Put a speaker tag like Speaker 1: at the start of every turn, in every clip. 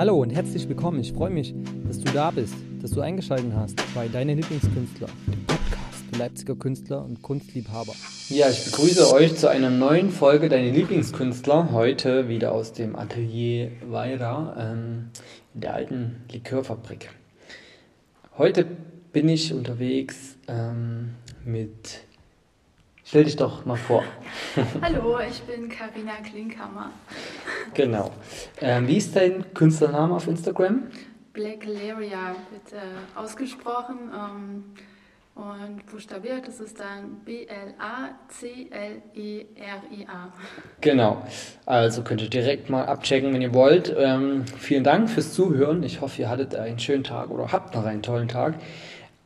Speaker 1: Hallo und herzlich willkommen. Ich freue mich, dass du da bist, dass du eingeschaltet hast bei Deine Lieblingskünstler, dem Podcast für Leipziger Künstler und Kunstliebhaber.
Speaker 2: Ja, ich begrüße euch zu einer neuen Folge Deine Lieblingskünstler. Heute wieder aus dem Atelier Weira ähm, in der alten Likörfabrik. Heute bin ich unterwegs ähm, mit. Stell dich doch mal vor.
Speaker 3: Hallo, ich bin Karina Klinkhammer.
Speaker 2: Genau. Ähm, wie ist dein Künstlername auf Instagram?
Speaker 3: Black Laria wird äh, ausgesprochen ähm, und buchstabiert. Das ist dann B-L-A-C-L-E-R-I-A.
Speaker 2: Genau. Also könnt ihr direkt mal abchecken, wenn ihr wollt. Ähm, vielen Dank fürs Zuhören. Ich hoffe, ihr hattet einen schönen Tag oder habt noch einen tollen Tag.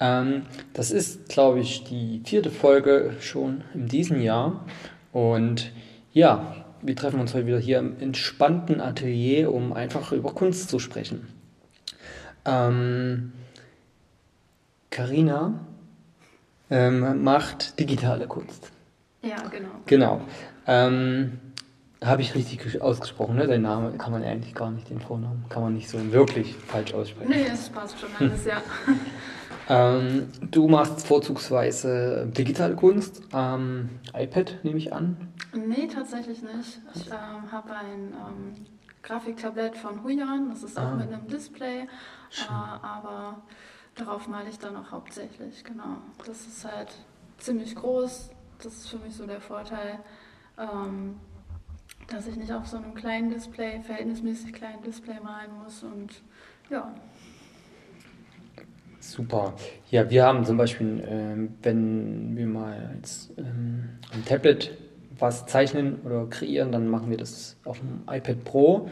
Speaker 2: Ähm, das ist, glaube ich, die vierte Folge schon in diesem Jahr. Und ja, wir treffen uns heute wieder hier im entspannten Atelier, um einfach über Kunst zu sprechen. Ähm, Carina ähm, macht digitale Kunst.
Speaker 3: Ja, genau.
Speaker 2: Genau. Ähm, Habe ich richtig ausgesprochen, ne? Dein Name kann man eigentlich gar nicht, den Vornamen kann man nicht so wirklich falsch aussprechen.
Speaker 3: Nee, das passt schon alles, ja.
Speaker 2: Ähm, du machst vorzugsweise digitale Kunst, ähm, iPad nehme ich an.
Speaker 3: Nee, tatsächlich nicht. Ich ähm, habe ein ähm, Grafiktablett von Huyan, das ist auch
Speaker 2: Ah.
Speaker 3: mit einem Display, äh, aber darauf male ich dann auch hauptsächlich, genau. Das ist halt ziemlich groß, das ist für mich so der Vorteil, ähm, dass ich nicht auf so einem kleinen Display, verhältnismäßig kleinen Display malen muss und ja.
Speaker 2: Super. Ja, wir haben zum Beispiel, ähm, wenn wir mal jetzt ähm, am Tablet was zeichnen oder kreieren, dann machen wir das auf dem iPad Pro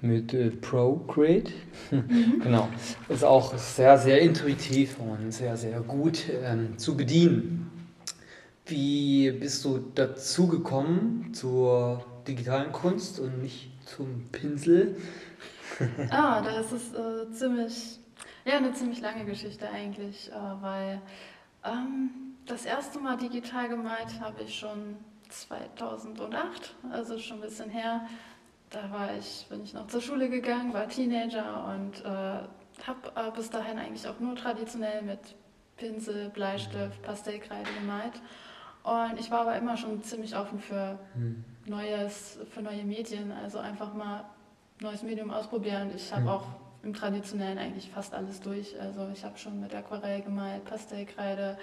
Speaker 2: mit äh, Procreate. genau. Ist auch sehr, sehr intuitiv und sehr, sehr gut ähm, zu bedienen. Wie bist du dazu gekommen zur digitalen Kunst und nicht zum Pinsel?
Speaker 3: Ah, das ist äh, ziemlich, ja, eine ziemlich lange Geschichte eigentlich, äh, weil ähm, das erste Mal digital gemalt habe ich schon 2008, also schon ein bisschen her. Da war ich, bin ich noch zur Schule gegangen, war Teenager und äh, habe äh, bis dahin eigentlich auch nur traditionell mit Pinsel, Bleistift, Pastellkreide gemalt. Und ich war aber immer schon ziemlich offen für Neues, für neue Medien, also einfach mal neues Medium ausprobieren. Ich habe
Speaker 2: Mhm.
Speaker 3: auch im Traditionellen eigentlich fast alles durch. Also ich habe schon mit Aquarell gemalt, Pastellkreide,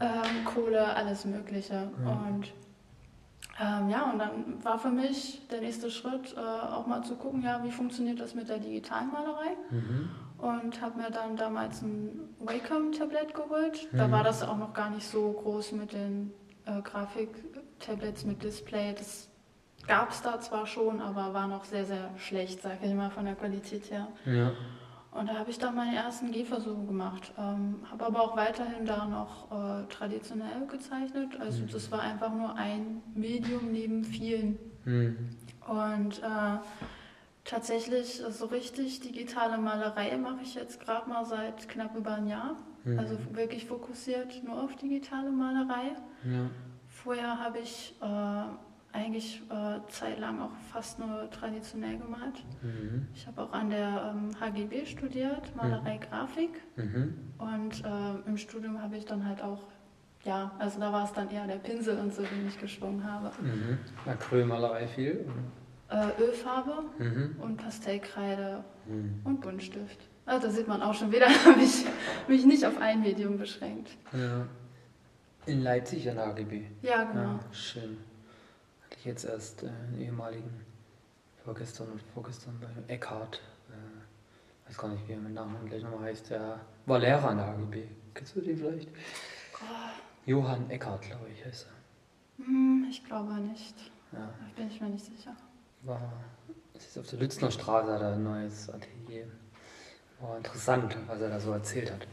Speaker 3: ähm, Kohle, alles Mögliche.
Speaker 2: Ja.
Speaker 3: Und ähm, ja, und dann war für mich der nächste Schritt, äh, auch mal zu gucken, ja, wie funktioniert das mit der digitalen Malerei?
Speaker 2: Mhm.
Speaker 3: Und habe mir dann damals ein Wacom-Tablet geholt. Da
Speaker 2: Mhm.
Speaker 3: war das auch noch gar nicht so groß mit den äh, Grafik-Tablets mit Display. Das gab es da zwar schon, aber war noch sehr, sehr schlecht, sage ich mal, von der Qualität her.
Speaker 2: Ja.
Speaker 3: Und da habe ich dann meine ersten Gehversuche gemacht. Ähm, habe aber auch weiterhin da noch äh, traditionell gezeichnet. Also
Speaker 2: Mhm.
Speaker 3: das war einfach nur ein Medium neben vielen.
Speaker 2: Mhm.
Speaker 3: Und äh, tatsächlich so richtig digitale Malerei mache ich jetzt gerade mal seit knapp über ein Jahr.
Speaker 2: Mhm.
Speaker 3: Also wirklich fokussiert nur auf digitale Malerei.
Speaker 2: Ja.
Speaker 3: Vorher habe ich äh, eigentlich äh, zeitlang auch fast nur traditionell gemalt.
Speaker 2: Mhm.
Speaker 3: Ich habe auch an der ähm, HGB studiert, Malerei, Grafik.
Speaker 2: Mhm.
Speaker 3: Und äh, im Studium habe ich dann halt auch, ja, also da war es dann eher der Pinsel und so, den ich geschwungen habe.
Speaker 2: Mhm. Acrylmalerei viel.
Speaker 3: Äh, Ölfarbe
Speaker 2: Mhm.
Speaker 3: und Pastellkreide
Speaker 2: Mhm.
Speaker 3: und Buntstift. Also da sieht man auch schon wieder, habe ich mich nicht auf ein Medium beschränkt.
Speaker 2: Ja. In Leipzig an der AGB.
Speaker 3: Ja, genau.
Speaker 2: Ja, schön. Ich jetzt erst äh, einen ehemaligen vorgestern und vorgestern bei Eckhart. Äh, weiß gar nicht, wie er mit Namen gleich nochmal heißt. Der war Lehrer an der AGB. Kennst du den vielleicht? Johann Eckhart, glaube ich, heißt
Speaker 3: Hm, ich glaube nicht.
Speaker 2: er. Ja.
Speaker 3: Da bin ich mir nicht sicher.
Speaker 2: war, es ist auf der Lützner Straße, hat er ein neues Atelier. War interessant, was er da so erzählt hat.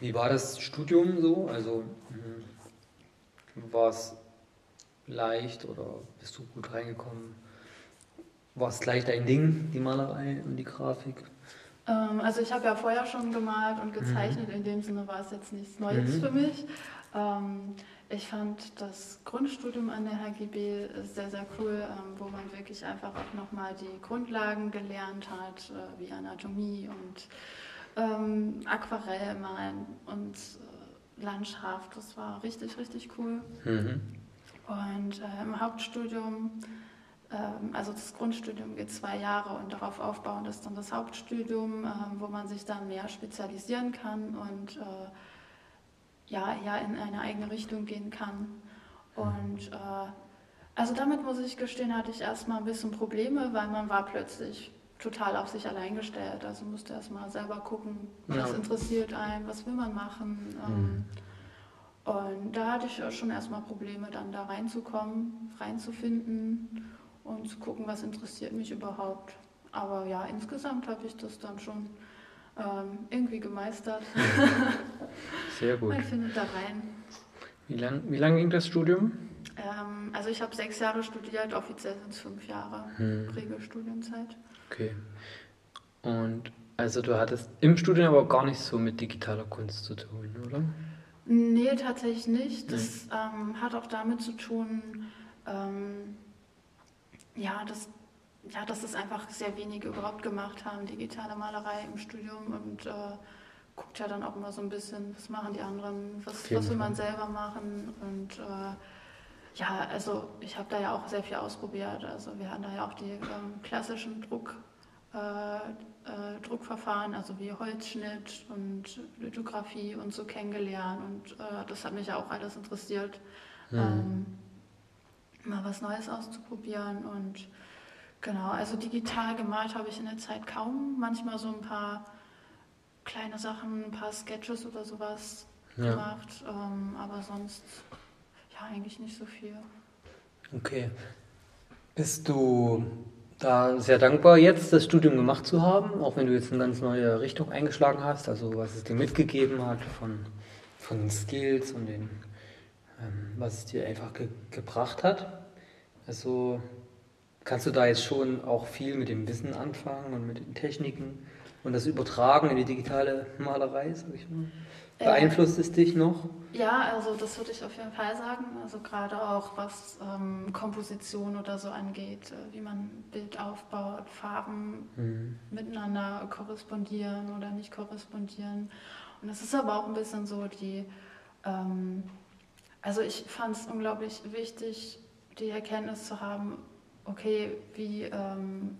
Speaker 2: Wie war das Studium so? Also mh, war es leicht oder bist du gut reingekommen? War es gleich dein Ding, die Malerei und die Grafik?
Speaker 3: Ähm, also ich habe ja vorher schon gemalt und gezeichnet, in dem Sinne war es jetzt nichts Neues
Speaker 2: Mhm.
Speaker 3: für mich. Ähm, ich fand das Grundstudium an der HGB sehr, sehr cool, ähm, wo man wirklich einfach auch nochmal die Grundlagen gelernt hat, äh, wie Anatomie und ähm, Aquarellmalen und äh, Landschaft. Das war richtig, richtig cool. Mhm. Und äh, im Hauptstudium, ähm, also das Grundstudium geht zwei Jahre und darauf aufbauend ist dann das Hauptstudium, äh, wo man sich dann mehr spezialisieren kann und äh, ja, eher in eine eigene Richtung gehen kann. Und äh, also damit muss ich gestehen, hatte ich erstmal ein bisschen Probleme, weil man war plötzlich total auf sich allein gestellt. Also musste erstmal selber gucken, was ja. interessiert einen, was will man machen. Ähm, mhm. Und da hatte ich schon erstmal Probleme, dann da reinzukommen, reinzufinden und zu gucken, was interessiert mich überhaupt. Aber ja, insgesamt habe ich das dann schon ähm, irgendwie gemeistert.
Speaker 2: Sehr gut.
Speaker 3: Man findet da rein.
Speaker 2: Wie lange wie lang ging das Studium?
Speaker 3: Ähm, also ich habe sechs Jahre studiert, offiziell sind es fünf Jahre hm. Regelstudienzeit.
Speaker 2: Okay. Und also du hattest im Studium aber gar nicht so mit digitaler Kunst zu tun, oder?
Speaker 3: Nee, tatsächlich nicht. Das ähm, hat auch damit zu tun, ähm, ja, dass, ja, dass es einfach sehr wenige überhaupt gemacht haben, digitale Malerei im Studium und äh, guckt ja dann auch immer so ein bisschen, was machen die anderen, was, was will man selber machen und äh, ja, also ich habe da ja auch sehr viel ausprobiert. Also wir hatten da ja auch die ähm, klassischen Druck, äh, äh, Druckverfahren, also wie Holzschnitt und Lithografie und so kennengelernt. Und äh, das hat mich ja auch alles interessiert, mhm. ähm, mal was Neues auszuprobieren. Und genau, also digital gemalt habe ich in der Zeit kaum. Manchmal so ein paar kleine Sachen, ein paar Sketches oder sowas ja. gemacht. Ähm, aber sonst ja, eigentlich nicht so viel.
Speaker 2: Okay. Bist du da sehr dankbar, jetzt das Studium gemacht zu haben, auch wenn du jetzt eine ganz neue Richtung eingeschlagen hast, also was es dir mitgegeben hat von, von den Skills und den, ähm, was es dir einfach ge gebracht hat? Also kannst du da jetzt schon auch viel mit dem Wissen anfangen und mit den Techniken und das übertragen in die digitale Malerei, sag ich mal? Beeinflusst es dich noch?
Speaker 3: Ja, also das würde ich auf jeden Fall sagen. Also gerade auch was ähm, Komposition oder so angeht, äh, wie man Bild aufbaut, Farben mhm. miteinander korrespondieren oder nicht korrespondieren. Und es ist aber auch ein bisschen so die, ähm, also ich fand es unglaublich wichtig, die Erkenntnis zu haben, okay, wie, ähm,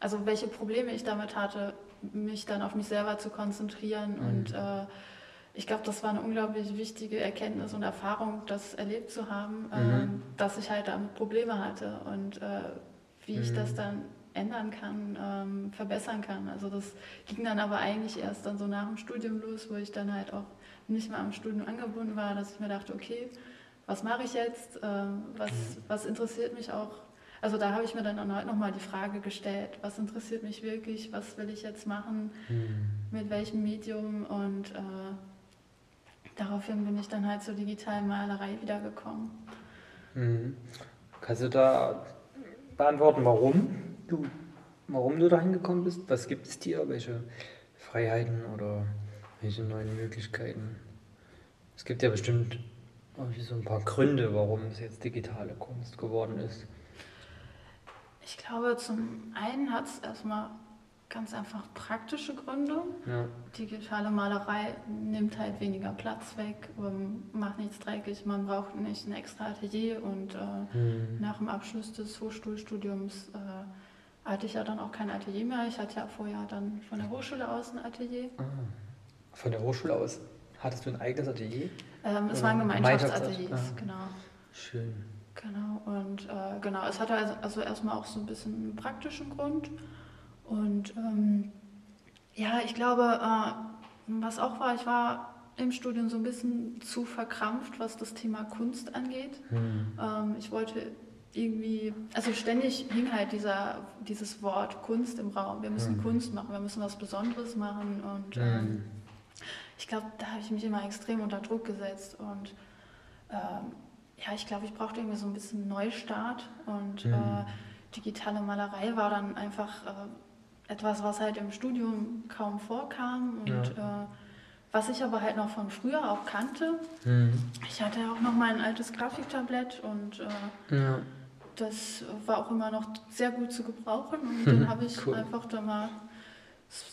Speaker 3: also welche Probleme ich damit hatte, mich dann auf mich selber zu konzentrieren mhm. und äh, ich glaube, das war eine unglaublich wichtige Erkenntnis und Erfahrung, das erlebt zu haben, mhm. ähm, dass ich halt damit Probleme hatte und äh, wie mhm. ich das mhm. dann ändern kann, ähm, verbessern kann. Also das ging dann aber eigentlich erst dann so nach dem Studium los, wo ich dann halt auch nicht mehr am Studium angebunden war, dass ich mir dachte, okay, was mache ich jetzt? Ähm, was, mhm. was interessiert mich auch? Also da habe ich mir dann auch nochmal die Frage gestellt, was interessiert mich wirklich, was will ich jetzt machen, mhm. mit welchem Medium und äh, daraufhin bin ich dann halt zur digitalen Malerei wiedergekommen.
Speaker 2: Mhm. Kannst du da beantworten, warum du, warum du da hingekommen bist? Was gibt es dir? Welche Freiheiten oder welche neuen Möglichkeiten? Es gibt ja bestimmt so ein paar Gründe, warum es jetzt digitale Kunst geworden ist.
Speaker 3: Ich glaube, zum einen hat es erstmal Ganz einfach praktische Gründe. Ja. Digitale Malerei nimmt halt weniger Platz weg, macht nichts dreckig, man braucht nicht ein extra Atelier und äh, mhm. nach dem Abschluss des Hochschulstudiums äh, hatte ich ja dann auch kein Atelier mehr. Ich hatte ja vorher dann von der Hochschule aus ein Atelier. Ah.
Speaker 2: Von der Hochschule aus hattest du ein eigenes Atelier?
Speaker 3: Ähm, es waren Gemeinschaftsateliers, ah. genau.
Speaker 2: Schön.
Speaker 3: Genau, und äh, genau, es hatte also, also erstmal auch so ein bisschen einen praktischen Grund. Und ähm, ja, ich glaube, äh, was auch war, ich war im Studium so ein bisschen zu verkrampft, was das Thema Kunst angeht. Mhm. Ähm, ich wollte irgendwie, also ständig hing halt dieser, dieses Wort Kunst im Raum. Wir müssen mhm. Kunst machen, wir müssen was Besonderes machen. Und mhm. ähm, ich glaube, da habe ich mich immer extrem unter Druck gesetzt. Und ähm, ja, ich glaube, ich brauchte irgendwie so ein bisschen Neustart. Und mhm. äh, digitale Malerei war dann einfach äh, etwas, was halt im Studium kaum vorkam und ja. äh, was ich aber halt noch von früher auch kannte,
Speaker 2: Mhm.
Speaker 3: ich hatte auch noch mal ein altes Grafiktablett und äh,
Speaker 2: Ja.
Speaker 3: das war auch immer noch sehr gut zu gebrauchen und
Speaker 2: Mhm,
Speaker 3: den habe ich
Speaker 2: cool.
Speaker 3: einfach da mal,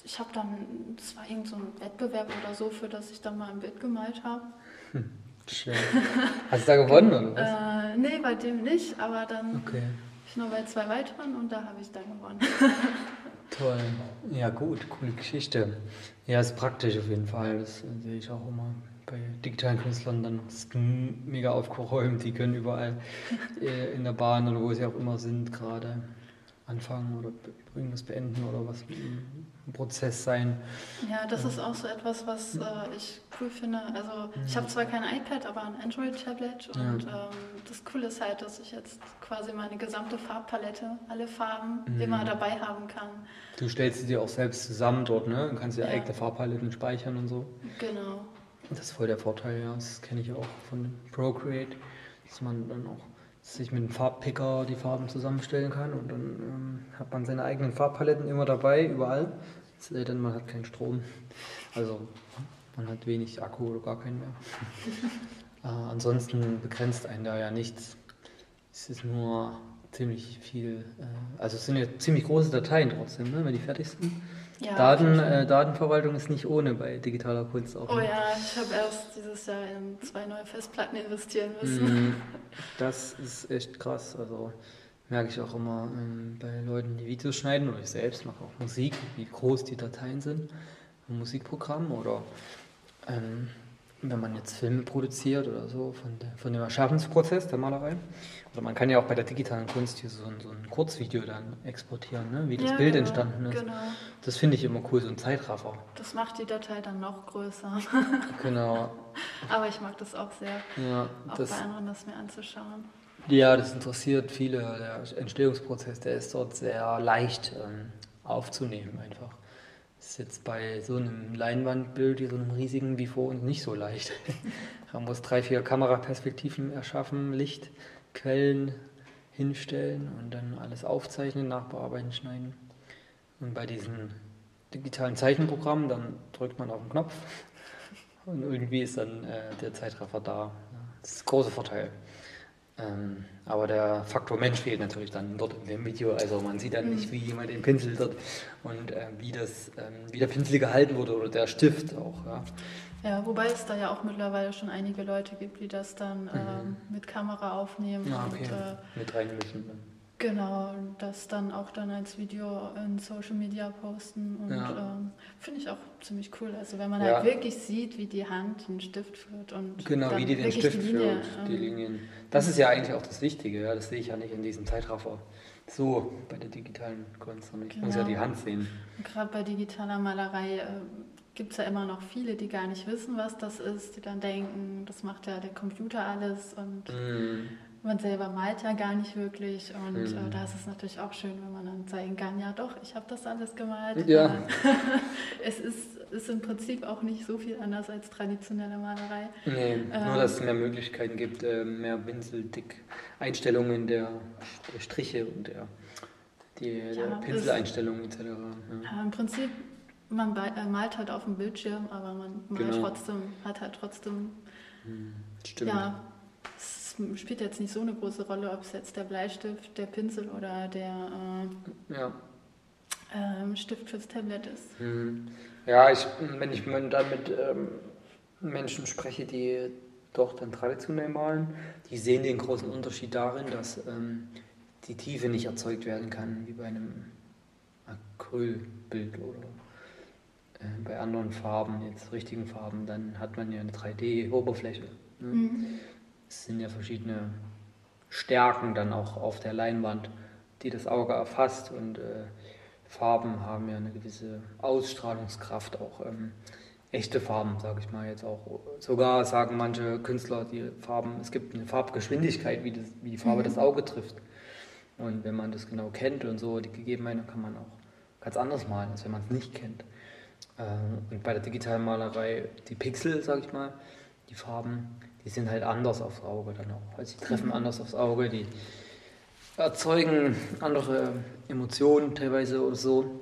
Speaker 3: ich habe dann, das war irgend so ein Wettbewerb oder so, für das ich dann mal ein Bild gemalt habe.
Speaker 2: Schön. Hast du da gewonnen oder was?
Speaker 3: Äh, nee, bei dem nicht, aber dann
Speaker 2: Okay.
Speaker 3: ich noch bei zwei weiteren und da habe ich dann gewonnen.
Speaker 2: Toll. Ja, gut, coole Geschichte. Ja, ist praktisch auf jeden Fall. Das sehe ich auch immer bei digitalen Künstlern. Dann ist mega aufgeräumt. Die können überall äh, in der Bahn oder wo sie auch immer sind, gerade anfangen oder irgendwas beenden oder was Prozess sein.
Speaker 3: Ja, das ist auch so etwas, was äh, ich cool finde. Also ich habe zwar kein iPad, aber ein Android-Tablet und ähm, das Coole ist halt, dass ich jetzt quasi meine gesamte Farbpalette, alle Farben
Speaker 2: Mhm.
Speaker 3: immer dabei haben kann.
Speaker 2: Du stellst sie dir auch selbst zusammen dort, ne? Und kannst dir
Speaker 3: Ja.
Speaker 2: eigene Farbpaletten speichern und so.
Speaker 3: Genau.
Speaker 2: Das ist voll der Vorteil, ja. Das kenne ich auch von Procreate, dass man dann auch sich mit dem Farbpicker die Farben zusammenstellen kann und dann ähm, hat man seine eigenen Farbpaletten immer dabei, überall. Es sei denn, man hat keinen Strom. Also man hat wenig Akku oder gar keinen mehr. äh, ansonsten begrenzt einen da ja nichts. Es ist nur ziemlich viel, äh, also es sind ja ziemlich große Dateien trotzdem, ne, wenn die fertig sind.
Speaker 3: Ja,
Speaker 2: Daten, äh, Datenverwaltung ist nicht ohne bei digitaler Kunst auch.
Speaker 3: Oh
Speaker 2: ne?
Speaker 3: ja, ich habe erst dieses Jahr in zwei neue Festplatten investieren müssen.
Speaker 2: Mm, Das ist echt krass. Also merke ich auch immer ähm, bei Leuten, die Videos schneiden oder ich selbst mache auch Musik, wie groß die Dateien sind. Ein Musikprogramm oder ähm, wenn man jetzt Filme produziert oder so von, der, von dem Erschaffensprozess der Malerei. Oder man kann ja auch bei der digitalen Kunst hier so ein, so ein Kurzvideo dann exportieren, ne? wie das
Speaker 3: Ja,
Speaker 2: Bild
Speaker 3: genau,
Speaker 2: entstanden ist.
Speaker 3: Genau.
Speaker 2: Das finde ich immer cool, so ein Zeitraffer.
Speaker 3: Das macht die Datei dann noch größer.
Speaker 2: Genau.
Speaker 3: Aber ich mag das auch sehr,
Speaker 2: Ja,
Speaker 3: auch
Speaker 2: das,
Speaker 3: bei anderen das mir anzuschauen.
Speaker 2: Ja, das interessiert viele. Der Entstehungsprozess, der ist dort sehr leicht ähm, aufzunehmen einfach. Ist jetzt bei so einem Leinwandbild, wie so einem riesigen wie vor uns, nicht so leicht. Man muss drei, vier Kameraperspektiven erschaffen, Lichtquellen hinstellen und dann alles aufzeichnen, nachbearbeiten, schneiden. Und bei diesen digitalen Zeichenprogrammen, dann drückt man auf den Knopf und irgendwie ist dann äh, der Zeitraffer da. Das ist ein großer Vorteil. Ähm, aber der Faktor Mensch fehlt natürlich dann dort in dem Video. Also man sieht dann nicht, wie jemand den Pinsel dort und äh, wie, das, ähm, wie der Pinsel gehalten wurde oder der Stift auch. Ja.
Speaker 3: Ja, wobei es da ja auch mittlerweile schon einige Leute gibt, die das dann ähm, mit Kamera aufnehmen
Speaker 2: Ja, Mhm. Ah, okay.
Speaker 3: und äh,
Speaker 2: Mit reinmischen.
Speaker 3: Genau das dann auch dann als Video in Social Media posten und
Speaker 2: Ja.
Speaker 3: ähm, finde ich auch ziemlich cool. Also wenn man
Speaker 2: Ja.
Speaker 3: halt wirklich sieht, wie die Hand einen Stift führt und
Speaker 2: Genau, wie die den Stift
Speaker 3: die Linie,
Speaker 2: führt, die
Speaker 3: ähm,
Speaker 2: Linien. Das ist ja eigentlich auch das Wichtige. Ja. Das sehe ich ja nicht in diesem Zeitraffer. So bei der digitalen Kunst. sondern Ich muss ja
Speaker 3: Genau.
Speaker 2: die Hand sehen.
Speaker 3: Gerade bei digitaler Malerei äh, gibt es ja immer noch viele, die gar nicht wissen, was das ist, die dann denken, das macht ja der Computer alles und
Speaker 2: Mhm.
Speaker 3: Man selber malt ja gar nicht wirklich. Und
Speaker 2: Mhm.
Speaker 3: äh, da ist es natürlich auch schön, wenn man dann zeigen kann, ja doch, ich habe das alles gemalt.
Speaker 2: Ja.
Speaker 3: Äh, es ist, ist im Prinzip auch nicht so viel anders als traditionelle Malerei.
Speaker 2: Nee,
Speaker 3: Ähm.
Speaker 2: nur dass es mehr Möglichkeiten gibt, äh, mehr Pinseldick Einstellungen der, der Striche und der, die, der
Speaker 3: Ja, das-
Speaker 2: Pinseleinstellungen etc. Ja.
Speaker 3: Im Prinzip, man äh, malt halt auf dem Bildschirm, aber man malt
Speaker 2: Genau.
Speaker 3: trotzdem, hat halt trotzdem
Speaker 2: Stimmt.
Speaker 3: Ja, es spielt jetzt nicht so eine große Rolle, ob es jetzt der Bleistift, der Pinsel oder der
Speaker 2: Ja.
Speaker 3: äh, ähm, Stift fürs Tablet ist.
Speaker 2: Mhm. Ja, ich, wenn ich dann mit ähm, Menschen spreche, die doch dann traditionell malen, die sehen den großen Unterschied darin, dass ähm, die Tiefe nicht erzeugt werden kann, wie bei einem Acrylbild oder äh, bei anderen Farben, jetzt richtigen Farben, dann hat man ja eine 3D-Oberfläche. Ne?
Speaker 3: Mhm.
Speaker 2: Es sind ja verschiedene Stärken dann auch auf der Leinwand, die das Auge erfasst und äh, Farben haben ja eine gewisse Ausstrahlungskraft, auch ähm, echte Farben, sage ich mal jetzt auch. Sogar sagen manche Künstler, die Farben, es gibt eine Farbgeschwindigkeit, wie, das, wie die Farbe
Speaker 3: Mhm.
Speaker 2: das Auge trifft. Und wenn man das genau kennt und so, die Gegebenheiten, dann kann man auch ganz anders malen, als wenn man es nicht kennt. Ähm, Und bei der digitalen Malerei, die Pixel, sag ich mal, die Farben, die sind halt anders aufs Auge dann auch. Also die treffen anders aufs Auge, die erzeugen andere Emotionen teilweise oder so.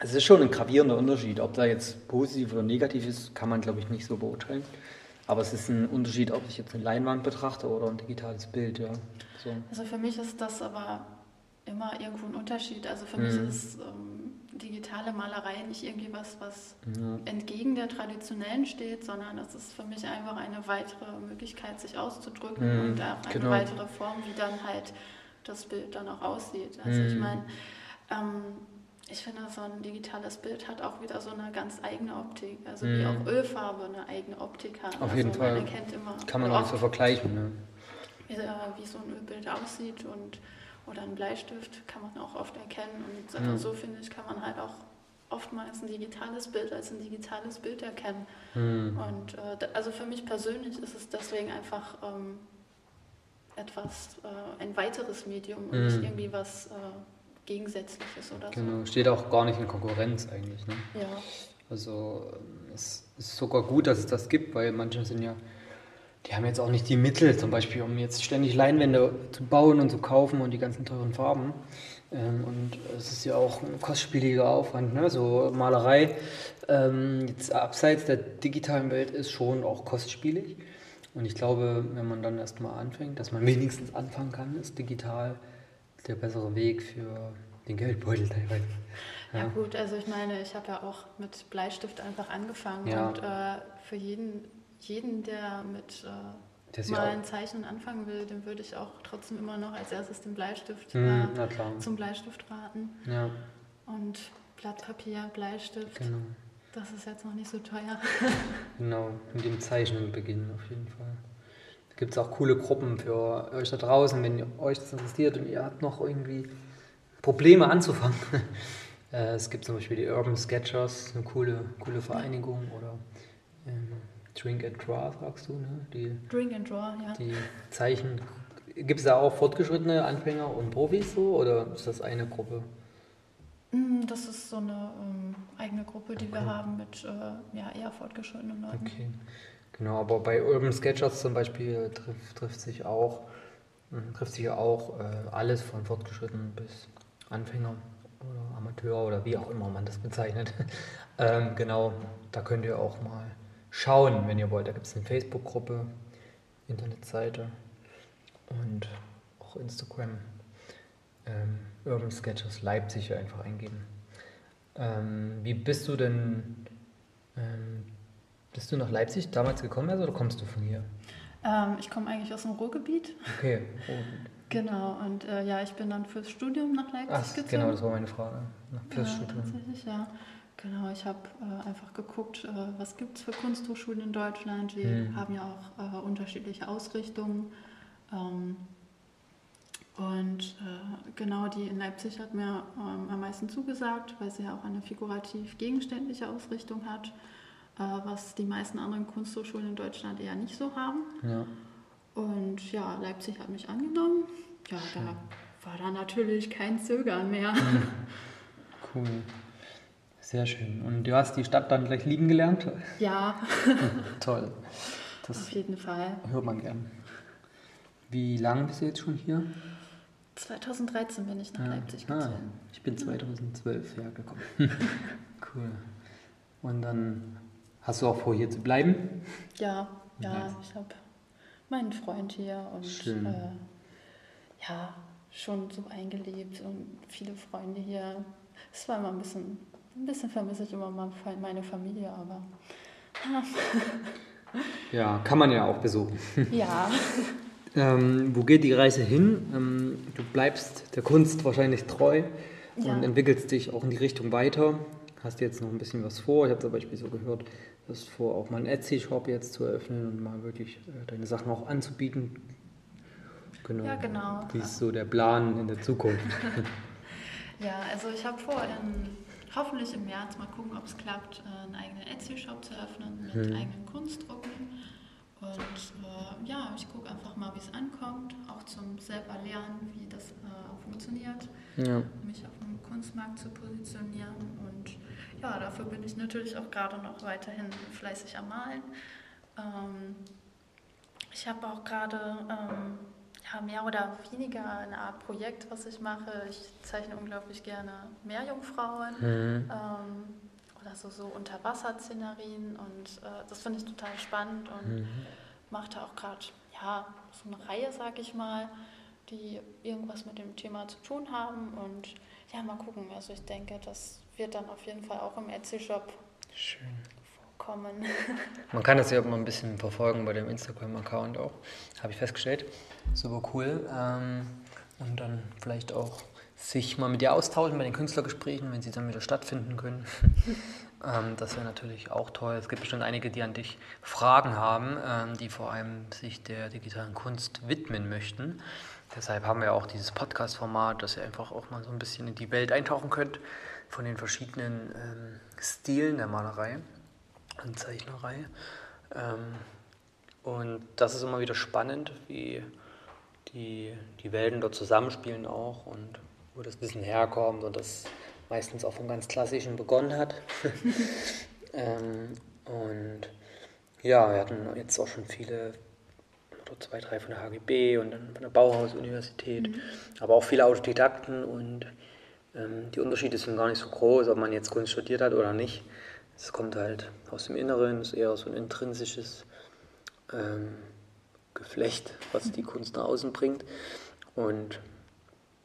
Speaker 2: es ist schon ein gravierender Unterschied. Ob da jetzt positiv oder negativ ist, kann man, glaube ich, nicht so beurteilen. Aber es ist ein Unterschied, ob ich jetzt eine Leinwand betrachte oder ein digitales Bild, ja. So.
Speaker 3: Also für mich ist das aber immer irgendwo ein Unterschied. Also für mich
Speaker 2: Mhm.
Speaker 3: ist ähm, digitale Malerei nicht irgendwie was, was
Speaker 2: Ja.
Speaker 3: entgegen der traditionellen steht, sondern es ist für mich einfach eine weitere Möglichkeit, sich auszudrücken
Speaker 2: Mhm,
Speaker 3: und auch eine
Speaker 2: genau.
Speaker 3: weitere Form, wie dann halt das Bild dann auch aussieht. Also ich
Speaker 2: Mhm.
Speaker 3: meine, ähm, ich finde, so ein digitales Bild hat auch wieder so eine ganz eigene Optik. Also wie
Speaker 2: Mhm.
Speaker 3: auch Ölfarbe eine eigene Optik hat.
Speaker 2: Auf
Speaker 3: also
Speaker 2: jeden
Speaker 3: Man
Speaker 2: Fall.
Speaker 3: erkennt immer,
Speaker 2: Kann man
Speaker 3: wie
Speaker 2: auch so vergleichen. Ne?
Speaker 3: wie, äh, wie so ein Ölbild aussieht und oder ein Bleistift kann man auch oft erkennen und so,
Speaker 2: Ja.
Speaker 3: so finde ich kann man halt auch oftmals ein digitales Bild als ein digitales Bild erkennen
Speaker 2: Hm.
Speaker 3: und äh, also für mich persönlich ist es deswegen einfach ähm, etwas äh, ein weiteres Medium und nicht
Speaker 2: Mhm.
Speaker 3: irgendwie was äh, gegensätzliches oder
Speaker 2: Genau, steht auch gar nicht in Konkurrenz eigentlich. Ne?
Speaker 3: so ja
Speaker 2: Also ähm, es ist sogar gut, dass es das gibt, weil manche sind ja, die haben jetzt auch nicht die Mittel, zum Beispiel, um jetzt ständig Leinwände zu bauen und zu kaufen und die ganzen teuren Farben. Ähm, und es ist ja auch ein kostspieliger Aufwand, ne? so Malerei. Ähm, jetzt abseits der digitalen Welt ist schon auch kostspielig. Und ich glaube, wenn man dann erstmal anfängt, dass man wenigstens anfangen kann, ist digital der bessere Weg für den Geldbeutel teilweise.
Speaker 3: Ja gut, also ich meine, ich habe ja auch mit Bleistift einfach angefangen
Speaker 2: Ja.
Speaker 3: und äh, für jeden, jeden, der mit äh,
Speaker 2: Der ist ja
Speaker 3: mal
Speaker 2: auch-
Speaker 3: ein Zeichnen anfangen will, dem würde ich auch trotzdem immer noch als erstes den Bleistift
Speaker 2: Hm,
Speaker 3: äh, zum Bleistift raten.
Speaker 2: Ja,
Speaker 3: Und Blatt Papier, Bleistift,
Speaker 2: genau.
Speaker 3: das ist jetzt noch nicht so teuer.
Speaker 2: Genau, mit dem Zeichnen beginnen auf jeden Fall. Da gibt es auch coole Gruppen für euch da draußen, wenn euch das interessiert und ihr habt noch irgendwie Probleme anzufangen. Äh, es gibt zum Beispiel die Urban Sketchers, eine coole, coole Vereinigung oder ähm, Drink and Draw, sagst du, ne? Die,
Speaker 3: Drink and Draw, ja.
Speaker 2: die Zeichen. Gibt es da auch fortgeschrittene Anfänger und Profis so oder ist das eine Gruppe?
Speaker 3: Mm, Das ist so eine ähm, eigene Gruppe, die wir
Speaker 2: Okay.
Speaker 3: haben mit äh, ja, eher fortgeschrittenen Leuten.
Speaker 2: Okay. Genau, aber bei Urban Sketchers zum Beispiel trifft, trifft sich auch, mh, trifft sich auch äh, alles von Fortgeschrittenen bis Anfänger oder Amateur oder wie auch immer man das bezeichnet. ähm, genau, da könnt ihr auch mal schauen, wenn ihr wollt. Da gibt es eine Facebook-Gruppe, Internetseite und auch Instagram. Ähm, Urban Sketchers Leipzig einfach eingeben. Ähm, wie bist du denn ähm, bist du nach Leipzig damals gekommen also, oder kommst du von hier?
Speaker 3: Ähm, ich komme eigentlich aus dem Ruhrgebiet.
Speaker 2: Okay. Oh.
Speaker 3: Genau, und äh, ja, ich bin dann fürs Studium nach Leipzig
Speaker 2: Ach,
Speaker 3: gezogen.
Speaker 2: genau, das war meine Frage. Nach fürs
Speaker 3: ja,
Speaker 2: Studium.
Speaker 3: tatsächlich, ja. Genau, ich habe äh, einfach geguckt, äh, was gibt es für Kunsthochschulen in Deutschland. Die
Speaker 2: Hm.
Speaker 3: haben ja auch äh, unterschiedliche Ausrichtungen. Ähm, und äh, genau die in Leipzig hat mir ähm, am meisten zugesagt, weil sie ja auch eine figurativ-gegenständliche Ausrichtung hat, äh, was die meisten anderen Kunsthochschulen in Deutschland eher nicht so haben.
Speaker 2: Ja.
Speaker 3: Und ja, Leipzig hat mich angenommen. Ja, da war da natürlich kein Zögern mehr.
Speaker 2: Cool. Sehr schön. Und du hast die Stadt dann gleich lieben gelernt?
Speaker 3: ja,
Speaker 2: Toll.
Speaker 3: auf
Speaker 2: Das
Speaker 3: jeden Fall.
Speaker 2: hört man gern. Wie lange bist du jetzt schon hier?
Speaker 3: 2013 bin ich nach
Speaker 2: Ja.
Speaker 3: Leipzig
Speaker 2: Ah,
Speaker 3: gezogen.
Speaker 2: ich bin 2012 hergekommen. cool. Und dann hast du auch vor, hier zu bleiben?
Speaker 3: Ja, ja,
Speaker 2: Nice.
Speaker 3: ich habe meinen Freund hier und
Speaker 2: Schön.
Speaker 3: äh, ja, schon so eingelebt und viele Freunde hier. Es war immer ein bisschen, ein bisschen vermisse ich immer mal meine Familie, aber
Speaker 2: Ja, kann man ja auch besuchen.
Speaker 3: ja,
Speaker 2: Ähm, wo geht die Reise hin? Ähm, du bleibst der Kunst wahrscheinlich treu und
Speaker 3: Ja.
Speaker 2: entwickelst dich auch in die Richtung weiter. Hast jetzt noch ein bisschen was vor. Ich habe zum Beispiel so gehört, du hast vor, auch mal einen Etsy-Shop jetzt zu eröffnen und mal wirklich äh, deine Sachen auch anzubieten. Genau.
Speaker 3: Ja, genau.
Speaker 2: Wie ist so der Plan in der Zukunft?
Speaker 3: ja, also ich habe vor, in, hoffentlich im März mal gucken, ob es klappt, äh, einen eigenen Etsy-Shop zu öffnen mit
Speaker 2: Mhm.
Speaker 3: eigenen Kunstdrucken. Und äh, ja, ich gucke einfach mal, wie es ankommt, auch zum selber lernen, wie das äh, funktioniert.
Speaker 2: ja.
Speaker 3: mich auf dem Kunstmarkt zu positionieren. Und ja, dafür bin ich natürlich auch gerade noch weiterhin fleißig am Malen. Ähm, ich habe auch gerade ähm, ja, mehr oder weniger eine Art Projekt, was ich mache. Ich zeichne unglaublich gerne Meerjungfrauen mhm. ähm, oder so, so Unterwasserszenerien und äh, das finde ich total spannend und mhm. mache da auch gerade ja, so eine Reihe, sag ich mal, die irgendwas mit dem Thema zu tun haben und ja, mal gucken. Also ich denke, das wird dann auf jeden Fall auch im Etsy-Shop
Speaker 2: Schön
Speaker 3: kommen.
Speaker 2: Man kann das ja auch mal ein bisschen verfolgen bei dem Instagram-Account auch, habe ich festgestellt. Super cool. Ähm, und dann vielleicht auch sich mal mit dir austauschen bei den Künstlergesprächen, wenn sie dann wieder stattfinden können. ähm, das wäre natürlich auch toll. Es gibt bestimmt einige, die an dich Fragen haben, ähm, die vor allem sich der digitalen Kunst widmen möchten. Deshalb haben wir auch dieses Podcast-Format, dass ihr einfach auch mal so ein bisschen in die Welt eintauchen könnt von den verschiedenen Stilen der Malerei Zeichnerei. Ähm, und das ist immer wieder spannend, wie die, die Welten dort zusammenspielen auch und wo das Wissen herkommt und das meistens auch vom ganz Klassischen begonnen hat. ähm, und ja, wir hatten jetzt auch schon viele, oder zwei, drei von der HGB und dann von der Bauhaus-Universität, mhm. aber auch viele Autodidakten und ähm, die Unterschiede sind gar nicht so groß, ob man jetzt Kunst studiert hat oder nicht. Es kommt halt aus dem Inneren, ist eher so ein intrinsisches ähm, Geflecht, was die Kunst nach außen bringt. Und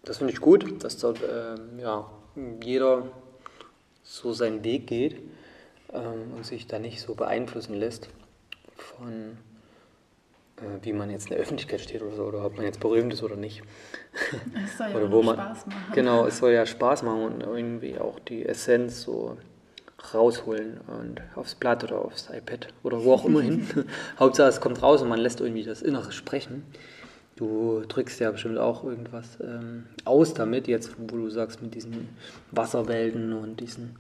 Speaker 2: das finde ich gut, dass dort ähm, ja, jeder so seinen Weg geht ähm, und sich da nicht so beeinflussen lässt von äh, wie man jetzt in der Öffentlichkeit steht oder so, oder ob man jetzt berühmt ist oder nicht.
Speaker 3: Es soll ja oder wo man, Spaß machen.
Speaker 2: Genau, es soll ja Spaß machen und irgendwie auch die Essenz so rausholen und aufs Blatt oder aufs iPad oder wo auch immer hin. Hauptsache es kommt raus und man lässt irgendwie das Innere sprechen. Du drückst ja bestimmt auch irgendwas ähm, aus damit, jetzt wo du sagst mit diesen Wasserwelten und diesen,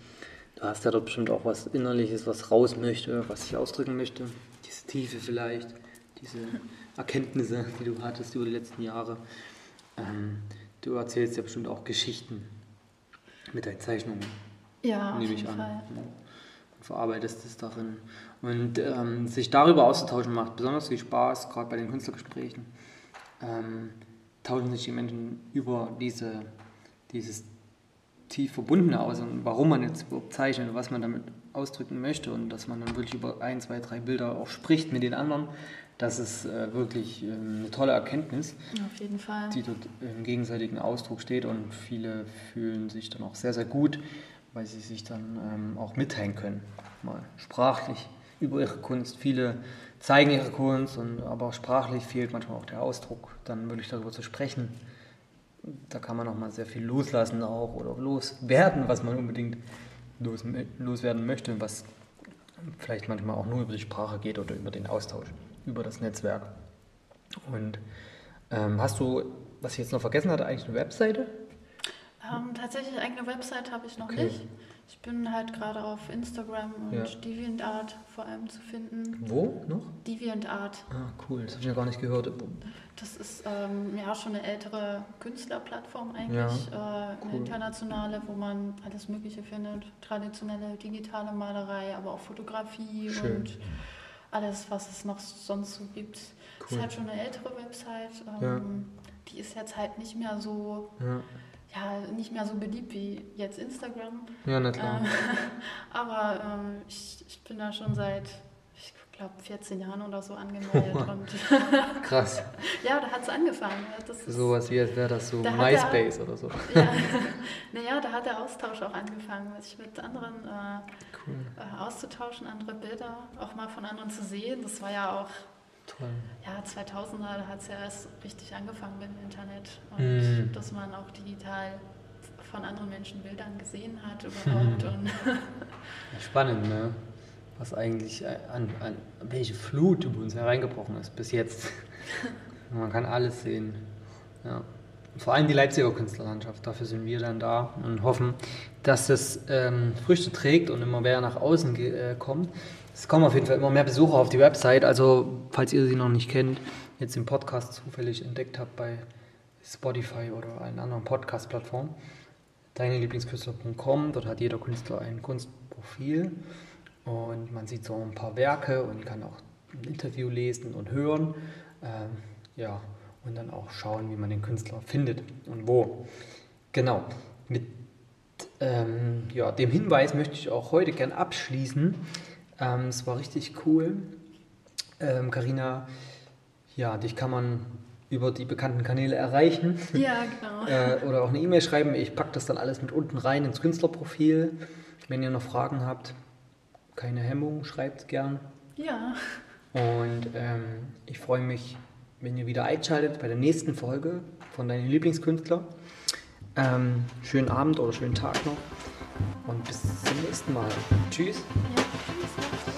Speaker 2: du hast ja dort bestimmt auch was Innerliches, was raus möchte, was ich ausdrücken möchte. Diese Tiefe vielleicht, diese Erkenntnisse, die du hattest über die letzten Jahre. Ähm, du erzählst ja bestimmt auch Geschichten mit deinen Zeichnungen.
Speaker 3: Ja, nehme ich an. Fall.
Speaker 2: Und verarbeitest es darin. Und ähm, sich darüber auszutauschen macht besonders viel Spaß, gerade bei den Künstlergesprächen. Ähm, tauschen sich die Menschen über diese, dieses tief Verbundene aus und warum man jetzt überhaupt zeichnet und was man damit ausdrücken möchte und dass man dann wirklich über ein, zwei, drei Bilder auch spricht mit den anderen. Das ist äh, wirklich äh, eine tolle Erkenntnis,
Speaker 3: Auf jeden Fall.
Speaker 2: die dort im gegenseitigen Ausdruck steht und viele fühlen sich dann auch sehr, sehr gut weil sie sich dann ähm, auch mitteilen können, mal sprachlich über ihre Kunst. Viele zeigen ihre Kunst, und, aber sprachlich fehlt manchmal auch der Ausdruck, dann wirklich darüber zu sprechen. Da kann man auch mal sehr viel loslassen auch oder loswerden, was man unbedingt los, loswerden möchte, was vielleicht manchmal auch nur über die Sprache geht oder über den Austausch, über das Netzwerk. Und ähm, hast du, was ich jetzt noch vergessen hatte, eigentlich eine Webseite?
Speaker 3: Ähm, tatsächlich eigene Website habe ich noch okay. nicht. Ich bin halt gerade auf Instagram und ja. DeviantArt vor allem zu finden.
Speaker 2: Wo noch?
Speaker 3: DeviantArt.
Speaker 2: Ah, cool. Das habe ich ja gar nicht gehört.
Speaker 3: Das ist ähm, ja schon eine ältere Künstlerplattform eigentlich, ja, äh, eine internationale, wo man alles Mögliche findet. Traditionelle digitale Malerei, aber auch Fotografie Schön. und alles, was es noch sonst so gibt. Cool. Ist halt schon eine ältere Website. Ähm, ja. Die ist jetzt halt nicht mehr so ja, nicht mehr so beliebt wie jetzt Instagram.
Speaker 2: Ja, na klar. Ähm,
Speaker 3: aber ähm, ich, ich bin da schon seit, ich glaube, 14 Jahren oder so angemeldet. und
Speaker 2: Krass.
Speaker 3: ja, da hat es angefangen.
Speaker 2: Sowas wie, als wäre das so MySpace der, oder so.
Speaker 3: ja, naja, da hat der Austausch auch angefangen, sich mit anderen äh, cool. äh, auszutauschen, andere Bilder auch mal von anderen zu sehen. Das war ja auch
Speaker 2: Toll.
Speaker 3: Ja, 2000er hat es ja erst richtig angefangen mit dem Internet und mm. dass man auch digital von anderen Menschen Bildern gesehen hat überhaupt. und
Speaker 2: Spannend, ne? Was eigentlich an, an welche Flut über uns hereingebrochen ist bis jetzt. man kann alles sehen. Ja. Vor allem die Leipziger Künstlerlandschaft, dafür sind wir dann da und hoffen, dass das ähm, Früchte trägt und immer mehr nach außen äh, kommt. Es kommen auf jeden Fall immer mehr Besucher auf die Website. Also, falls ihr sie noch nicht kennt, jetzt den Podcast zufällig entdeckt habt bei Spotify oder einer anderen Podcast-Plattform, deinelieblingskünstler.com. Dort hat jeder Künstler ein Kunstprofil und man sieht so ein paar Werke und kann auch ein Interview lesen und hören. Ähm, ja, und dann auch schauen, wie man den Künstler findet und wo. Genau. Mit ähm, ja, dem Hinweis möchte ich auch heute gern abschließen. Ähm, es war richtig cool. Karina, ähm, ja, dich kann man über die bekannten Kanäle erreichen.
Speaker 3: Ja, genau.
Speaker 2: äh, oder auch eine E-Mail schreiben. Ich packe das dann alles mit unten rein ins Künstlerprofil. Wenn ihr noch Fragen habt, keine Hemmung, schreibt gern.
Speaker 3: Ja.
Speaker 2: Und ähm, ich freue mich, wenn ihr wieder einschaltet bei der nächsten Folge von deinen Lieblingskünstler. Ähm, schönen Abend oder schönen Tag noch und bis zum nächsten Mal. Tschüss.
Speaker 3: Ja, tschüss.